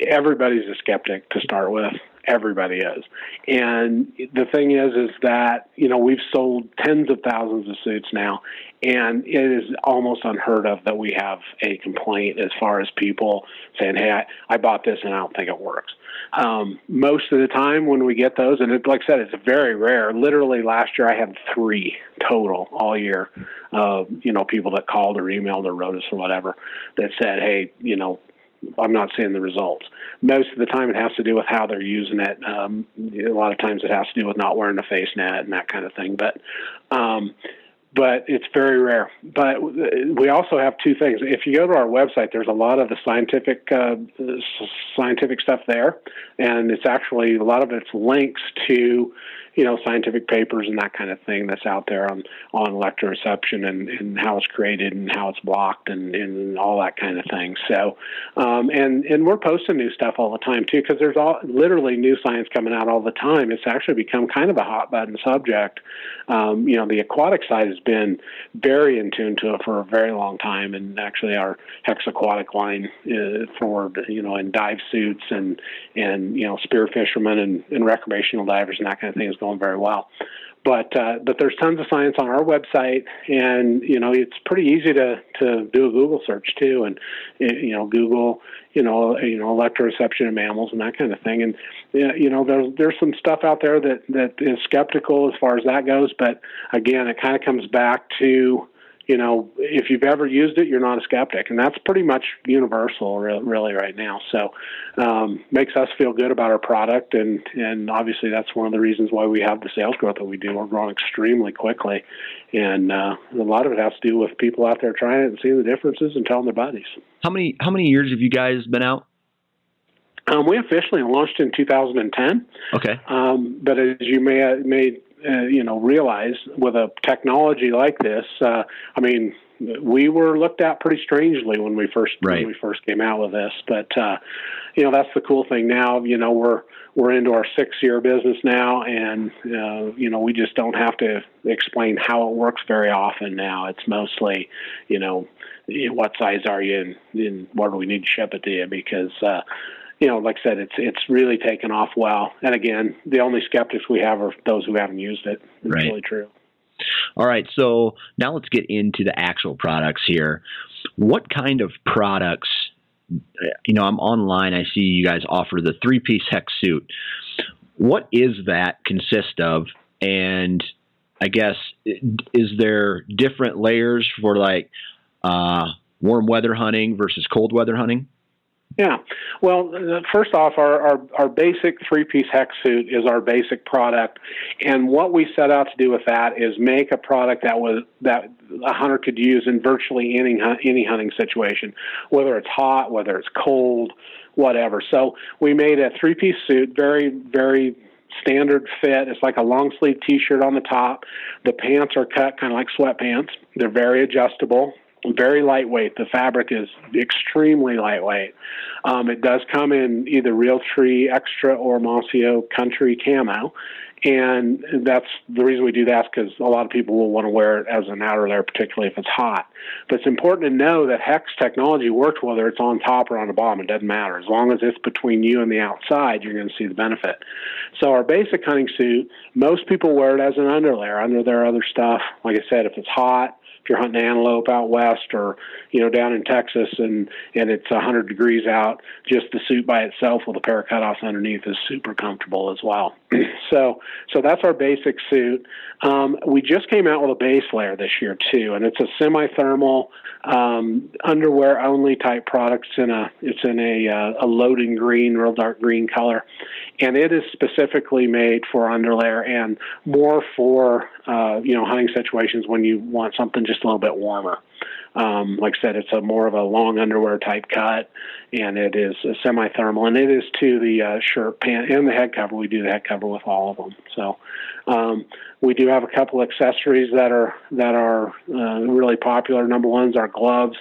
everybody's a skeptic to start with everybody is. And the thing is, is that, you know, we've sold tens of thousands of suits now, and it is almost unheard of that we have a complaint as far as people saying, hey, I, I bought this and I don't think it works. Um, most of the time when we get those, and it, like I said, it's very rare. Literally last year I had three total all year. Uh, you know, people that called or emailed or wrote us or whatever that said, hey, you know, I'm not seeing the results. Most of the time, it has to do with how they're using it. Um, a lot of times, it has to do with not wearing a face net and that kind of thing. But um, but it's very rare. But we also have two things. If you go to our website, there's a lot of the scientific uh, scientific stuff there, and it's actually a lot of it's links to you know scientific papers and that kind of thing that's out there on on electroreception and, and how it's created and how it's blocked and, and all that kind of thing. So, um, and and we're posting new stuff all the time too because there's all literally new science coming out all the time. It's actually become kind of a hot button subject. Um, you know, the aquatic side has been very in tune to it for a very long time, and actually our HECS Aquatic line uh, for you know in dive suits and and you know spear fishermen and, and recreational divers and that kind of thing is going going very well. But uh, but there's tons of science on our website, and you know it's pretty easy to to do a Google search too, and you know Google you know you know electroreception in mammals and that kind of thing, and you know there's there's some stuff out there that that is skeptical as far as that goes, but again it kind of comes back to you know, if you've ever used it, you're not a skeptic, and that's pretty much universal, really, right now. So, um, makes us feel good about our product, and and obviously that's one of the reasons why we have the sales growth that we do. We're growing extremely quickly, and uh, a lot of it has to do with people out there trying it and seeing the differences and telling their buddies. How many how many years have you guys been out? Um, we officially launched in 2010. Okay. Um, but as you may may uh, you know realize with a technology like this, uh, I mean, we were looked at pretty strangely when we first right. when we first came out with this. But uh, you know, that's the cool thing now. You know, we're we're into our sixth year business now, and uh, you know, we just don't have to explain how it works very often now. It's mostly, you know, what size are you, and, and where do we need to ship it to you? Because uh, you know, like I said, it's it's really taken off well. And again, the only skeptics we have are those who haven't used it. It's right. really true. All right, so now let's get into the actual products here. What kind of products? You know, I'm online. I see you guys offer the three-piece HECS suit. What is that consist of? And I guess is there different layers for like uh, warm weather hunting versus cold weather hunting? Yeah. Well, first off, our, our, our basic three piece HECS suit is our basic product. And what we set out to do with that is make a product that was that a hunter could use in virtually any any hunting situation, whether it's hot, whether it's cold, whatever. So we made a three piece suit, very, very standard fit. It's like a long sleeve t shirt on the top. The pants are cut kind of like sweatpants. They're very adjustable very lightweight. The fabric is extremely lightweight. Um, it does come in either Realtree Xtra or Mossy Oak Country Camo, and that's the reason we do that because a lot of people will want to wear it as an outer layer, particularly if it's hot. But it's important to know that HECS technology works whether it's on top or on the bottom. It doesn't matter. As long as it's between you and the outside, you're going to see the benefit. So our basic hunting suit, most people wear it as an underlayer under their other stuff. Like I said, if it's hot, you're hunting antelope out west or you know down in Texas and and it's 100 degrees out, just the suit by itself with a pair of cutoffs underneath is super comfortable as well. so so that's our basic suit. Um, we just came out with a base layer this year too, and it's a semi-thermal um, underwear only type product. It's in a it's in a uh, a loden green, real dark green color, and it is specifically made for underlayer and more for uh, you know hunting situations when you want something just a little bit warmer. Um, like I said, it's a more of a long underwear type cut, and it is a semi-thermal, and it is to the uh, shirt, pant, and the head cover. We do the head cover with all of them. So um, we do have a couple accessories that are that are uh, really popular. Number one is our gloves.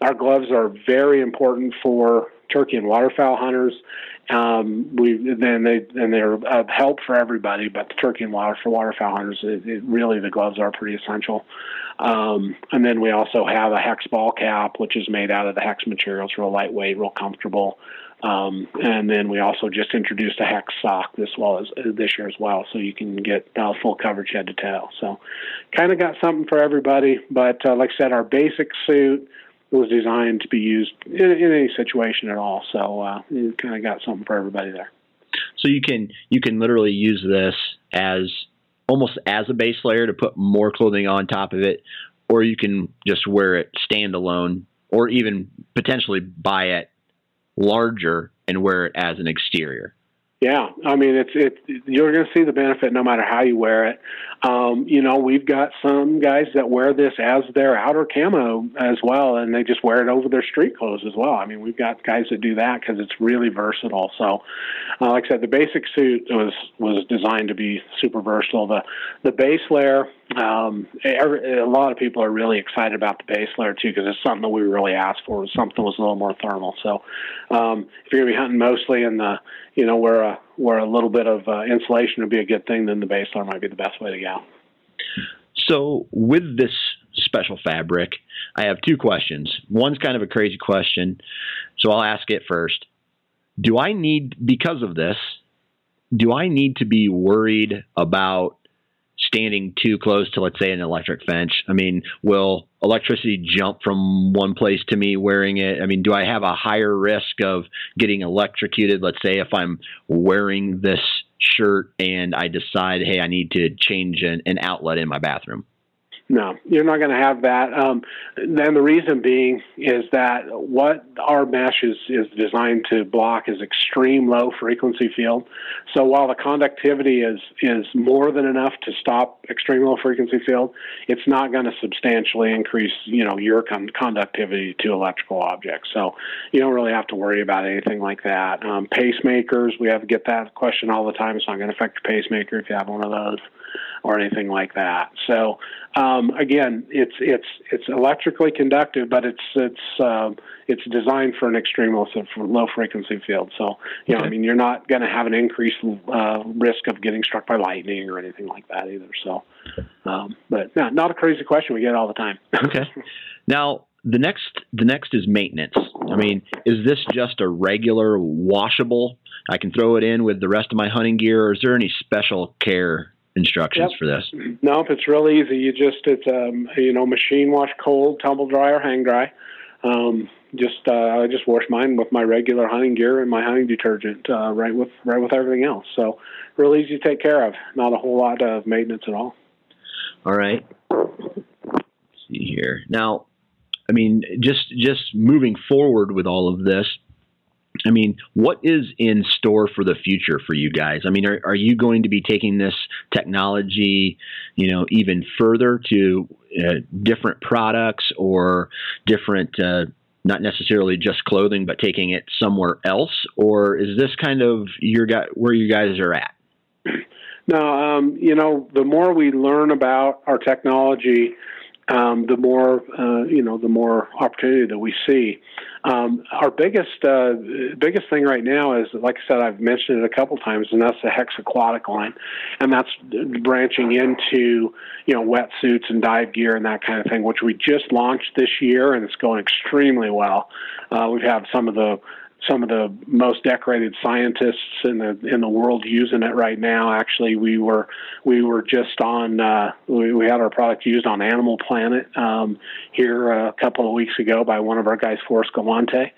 Our gloves are very important for turkey and waterfowl hunters. Um, we then they and they're a help for everybody, but the turkey and water for waterfowl hunters, it, it really the gloves are pretty essential. Um, and then we also have a HECS ball cap, which is made out of the HECS materials, real lightweight, real comfortable. Um, and then we also just introduced a HECS sock this well as uh, this year as well, so you can get uh, full coverage head to tail. So, kind of got something for everybody. But uh, like I said, our basic suit was designed to be used in, in any situation at all. So, uh, it kind of got something for everybody there. So you can you can literally use this as almost as a base layer to put more clothing on top of it, or you can just wear it standalone, or even potentially buy it larger and wear it as an exterior. Yeah, I mean it's it. You're going to see the benefit no matter how you wear it. Um, you know, we've got some guys that wear this as their outer camo as well, and they just wear it over their street clothes as well. I mean, we've got guys that do that because it's really versatile. So, uh, like I said, the basic suit was was designed to be super versatile. The the base layer, um, a lot of people are really excited about the base layer too because it's something that we really asked for. Something that was a little more thermal. So, um, if you're to be hunting mostly in the you know where a where a little bit of uh, insulation would be a good thing, then the base layer might be the best way to go. So with this special fabric, I have two questions. One's kind of a crazy question, so I'll ask it first. Do I need because of this? Do I need to be worried about standing too close to, let's say, an electric fence? I mean, will electricity jump from one place to me wearing it? I mean, do I have a higher risk of getting electrocuted? Let's say if I'm wearing this shirt and I decide, hey, I need to change an, an outlet in my bathroom. No, you're not going to have that. Um, the reason being is that what our mesh is, is designed to block is extreme low frequency field. So while the conductivity is, is more than enough to stop extreme low frequency field, it's not going to substantially increase, you know, your con- conductivity to electrical objects. So you don't really have to worry about anything like that. Um, pacemakers, we have to get that question all the time. It's not going to affect your pacemaker if you have one of those or anything like that. So um, again, it's it's it's electrically conductive, but it's it's uh, it's designed for an extreme low, low frequency field. So you know, I mean, you're not going to have an increased uh, risk of getting struck by lightning or anything like that either. So, um, but no, not a crazy question we get all the time. okay. Now the next the next is maintenance. I mean, is this just a regular washable? I can throw it in with the rest of my hunting gear, or is there any special care instructions Yep. for this? Nope, it's real easy. You just it's um you know machine wash cold, tumble dry or hang dry. Um, just uh, I just wash mine with my regular hunting gear and my hunting detergent, uh, right with right with everything else. So real easy to take care of. Not a whole lot of maintenance at all. All right. Let's see here. Now, I mean, just just moving forward with all of this, I mean, what is in store for the future for you guys? I mean, are, are you going to be taking this technology, you know, even further to uh, different products or different, uh, not necessarily just clothing, but taking it somewhere else? Or is this kind of your guy where you guys are at? No, um, you know, the more we learn about our technology, um, the more uh, you know, the more opportunity that we see. Um, our biggest uh, biggest thing right now is, like I said, I've mentioned it a couple times, and that's the HECS Aquatic line, and that's branching into you know wetsuits and dive gear and that kind of thing, which we just launched this year, and it's going extremely well. Uh, we've had some of the some of the most decorated scientists in the in the world using it right now. Actually, we were we were just on uh, we, we had our product used on Animal Planet um, here a couple of weeks ago by one of our guys, Forrest Galante.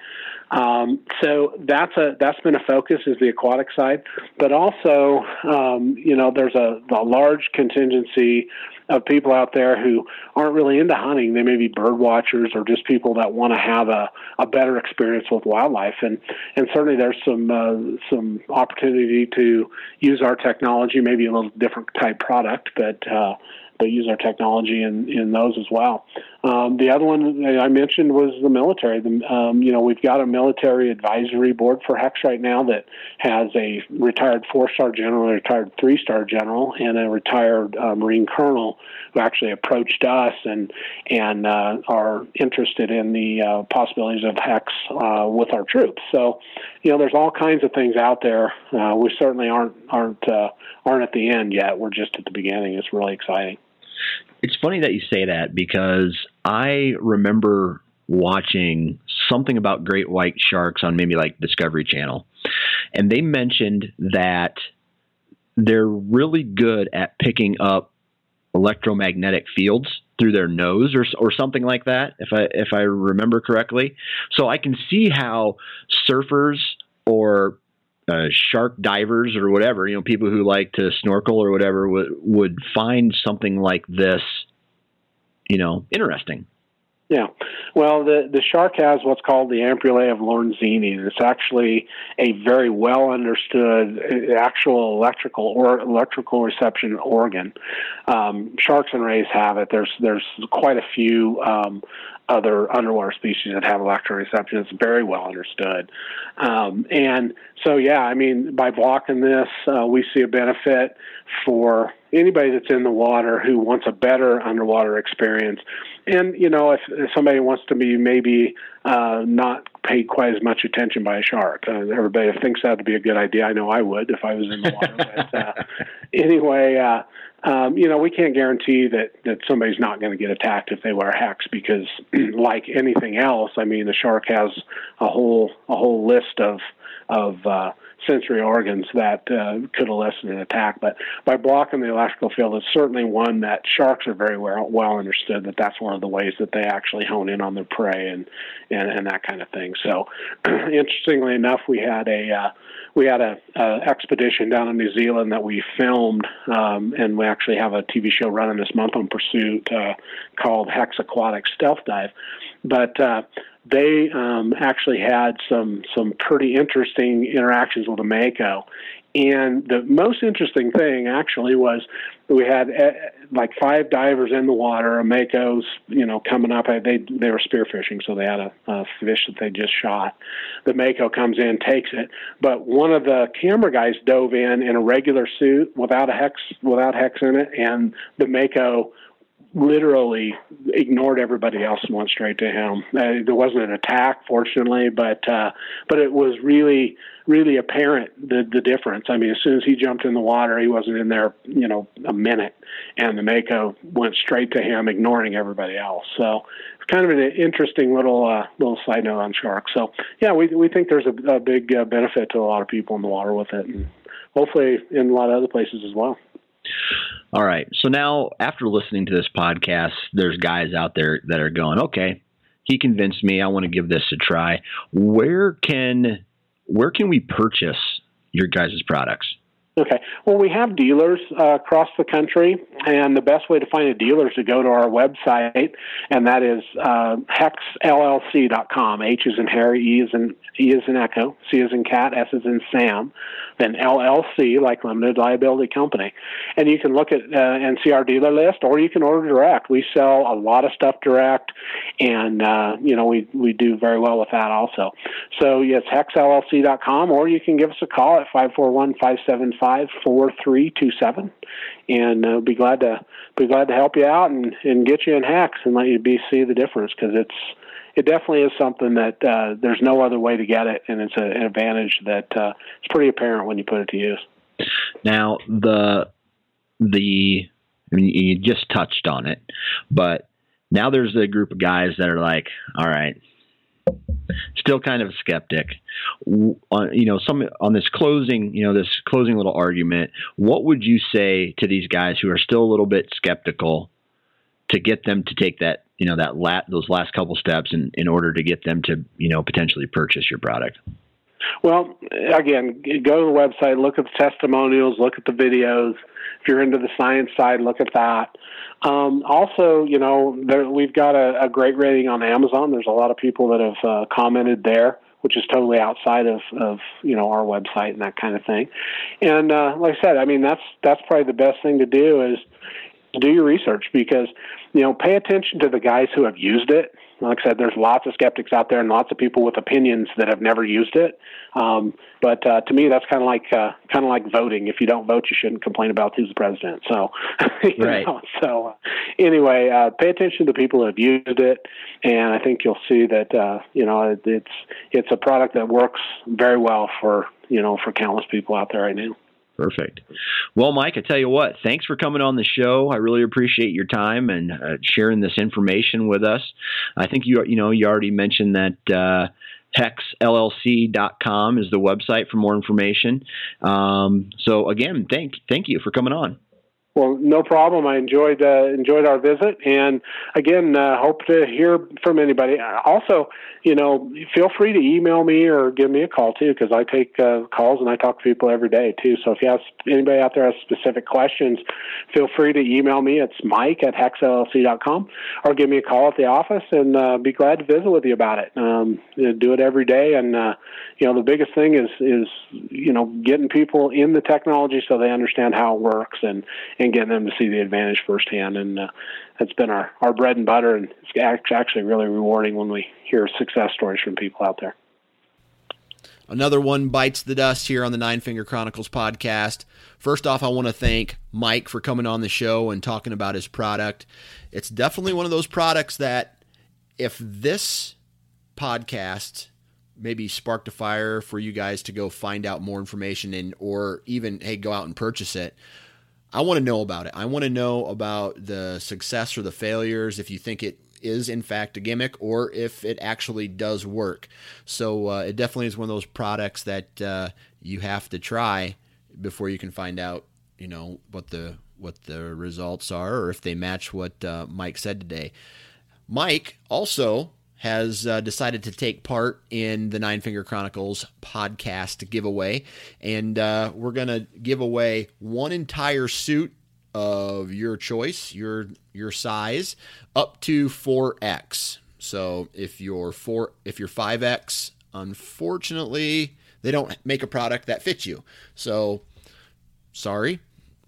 Um, so that's a that's been a focus is the aquatic side, but also um, you know there's a, a large contingency of people out there who aren't really into hunting. They may be bird watchers or just people that want to have a, a better experience with wildlife. And and certainly there's some uh, some opportunity to use our technology, maybe a little different type product, but uh, but use our technology in in those as well. Um, the other one I mentioned was the military. The, um, you know, we've got a military advisory board for HECS right now that has a retired four-star general, a retired three-star general, and a retired uh, Marine colonel who actually approached us and and uh, are interested in the uh, possibilities of HECS uh, with our troops. So, you know, there's all kinds of things out there. Uh, we certainly aren't aren't uh, aren't at the end yet. We're just at the beginning. It's really exciting. It's funny that you say that because I remember watching something about great white sharks on maybe like Discovery Channel. And they mentioned that they're really good at picking up electromagnetic fields through their nose or or something like that if I if I remember correctly. So I can see how surfers or uh, shark divers or whatever, you know, people who like to snorkel or whatever would would find something like this, you know, interesting. Yeah, well, the the shark has what's called the ampullae of Lorenzini. It's actually a very well understood uh, actual electrical or electrical reception organ. Um, sharks and rays have it. There's there's quite a few um, other underwater species that have electroreception. It's very well understood. Um, and so, yeah, I mean, by blocking this, uh, we see a benefit for anybody that's in the water who wants a better underwater experience. And, you know, if, if somebody wants to be maybe uh, not paid quite as much attention by a shark, uh, everybody thinks that would be a good idea. I know I would if I was in the water. but uh, anyway, uh, um, you know, we can't guarantee that that somebody's not going to get attacked if they wear HECS because, like anything else, I mean, the shark has a whole a whole list of of uh, sensory organs that uh, could elicit an attack. But by blocking the electrical field, it's certainly one that sharks are very well, well understood that that's one of the ways that they actually hone in on their prey and and, and that kind of thing. So, interestingly enough, we had a uh, we had a, a, expedition down in New Zealand that we filmed, um, and we actually have a TV show running this month on Pursuit uh, called HECS Aquatic Stealth Dive. But uh, they um, actually had some some pretty interesting interactions with a mako. And the most interesting thing actually was we had uh, like five divers in the water, a mako's, you know, coming up. They they were spearfishing, so they had a, a fish that they just shot. The mako comes in, takes it, but one of the camera guys dove in in a regular suit without a HECS without HECS in it, and the mako literally ignored everybody else and went straight to him. Uh, there wasn't an attack, fortunately, but uh, but it was really really apparent the the difference. I mean, as soon as he jumped in the water, he wasn't in there, you know, a minute, and the mako went straight to him, ignoring everybody else. So it's kind of an interesting little uh, little side note on sharks. So yeah, we we think there's a, a big uh, benefit to a lot of people in the water with it, and hopefully in a lot of other places as well. All right. So now, after listening to this podcast, there's guys out there that are going, okay, he convinced me. I want to give this a try. Where can where can we purchase your guys' products? Okay. Well, we have dealers uh, across the country, and the best way to find a dealer is to go to our website, and that is uh, hecsllc.com. H is in Harry, E is in E is in Echo, C is in Cat, S is in Sam then LLC, like limited liability company. And you can look at uh, and see our dealer list, or you can order direct. We sell a lot of stuff direct, and uh, you know we we do very well with that also. So yes, hecsllc.com, or you can give us a call at 541-575-4327, and uh, be glad to be glad to help you out and, and get you in HECS and let you be see the difference because it's it definitely is something that uh, there's no other way to get it, and it's a, an advantage that uh, it's pretty apparent when you put it to use. Now the the I mean, you just touched on it, but now there's a group of guys that are like, all right, still kind of a skeptic. On you know some on this closing, you know this closing little argument. What would you say to these guys who are still a little bit skeptical to get them to take that you know that lat those last couple steps in in order to get them to you know potentially purchase your product? Well, again, go to the website, look at the testimonials, look at the videos. If you're into the science side, look at that. Um, also, you know, there, we've got a, a, great rating on Amazon. There's a lot of people that have uh, commented there, which is totally outside of, of you know our website and that kind of thing. And uh, like I said, I mean that's that's probably the best thing to do is do your research because you know pay attention to the guys who have used it like I said, there's lots of skeptics out there and lots of people with opinions that have never used it. Um, but uh, to me, that's kind of like uh, kind of like voting. If you don't vote, you shouldn't complain about who's the president. So, right. Know, so uh, anyway, uh, pay attention to the people who have used it, and I think you'll see that uh, you know it's it's a product that works very well for you know for countless people out there right now. Perfect. Well, Mike, I tell you what, thanks for coming on the show. I really appreciate your time and uh, sharing this information with us. I think you you know you already mentioned that uh, hecsllc.com is the website for more information. Um, so again, thank thank you for coming on. Well, no problem. I enjoyed uh, enjoyed our visit, and again, uh, hope to hear from anybody. Also, you know, feel free to email me or give me a call too, because I take uh, calls and I talk to people every day too. So if you have anybody out there has specific questions, feel free to email me. It's Mike at hecsllc.com, or give me a call at the office, and uh, be glad to visit with you about it. Um, do it every day, and uh, you know, the biggest thing is is you know getting people in the technology so they understand how it works and and getting them to see the advantage firsthand. And uh, that's been our, our bread and butter. And it's actually really rewarding when we hear success stories from people out there. Another one bites the dust here on the Nine Finger Chronicles podcast. First off, I want to thank Mike for coming on the show and talking about his product. It's definitely one of those products that if this podcast maybe sparked a fire for you guys to go find out more information and or even hey go out and purchase it I want to know about it. I want to know about the success or the failures, if you think it is in fact a gimmick or if it actually does work. So uh, it definitely is one of those products that uh, you have to try before you can find out, you know, what the what the results are or if they match what uh, Mike said today. Mike also has uh, decided to take part in the Nine Finger Chronicles podcast giveaway. And uh, we're going to give away one entire suit of your choice, your your size, up to 4X. So if you're 4 if you're 5X, unfortunately, they don't make a product that fits you. So sorry.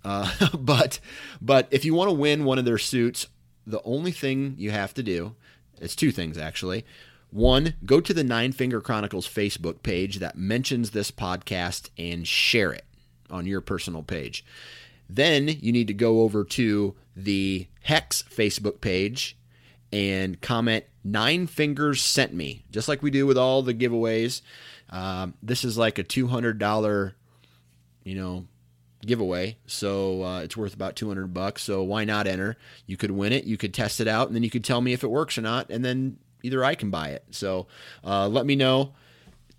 Uh, but but if you want to win one of their suits, the only thing you have to do it's two things, actually. One, go to the Nine Finger Chronicles Facebook page that mentions this podcast and share it on your personal page. Then you need to go over to the HECS Facebook page and comment Nine Fingers sent me, just like we do with all the giveaways. Um, this is like a $200, you know, giveaway. So uh, it's worth about 200 bucks. So why not enter? You could win it. You could test it out, and then you could tell me if it works or not, and then either I can buy it. So uh, let me know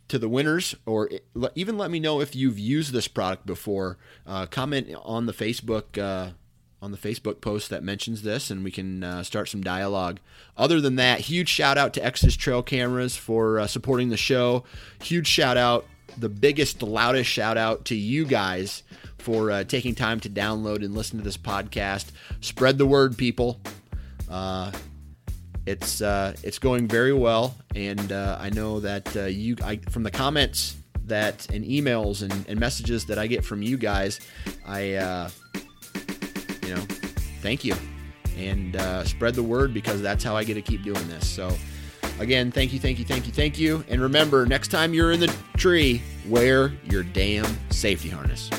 to the winners, or even let me know if you've used this product before. Uh, comment on the Facebook uh, on the Facebook post that mentions this, and we can uh, start some dialogue. Other than that, huge shout out to Exodus Trail Cameras for uh, supporting the show. Huge shout out, the biggest, loudest shout out to you guys for uh, taking time to download and listen to this podcast. Spread the word, people. Uh, it's uh, it's going very well, and uh, I know that uh, you I, from the comments that and emails and, and messages that I get from you guys, I, uh, you know, thank you and spread the word because that's how I get to keep doing this. So, again, thank you, thank you, thank you, thank you. And remember, next time you're in the tree, wear your damn safety harness.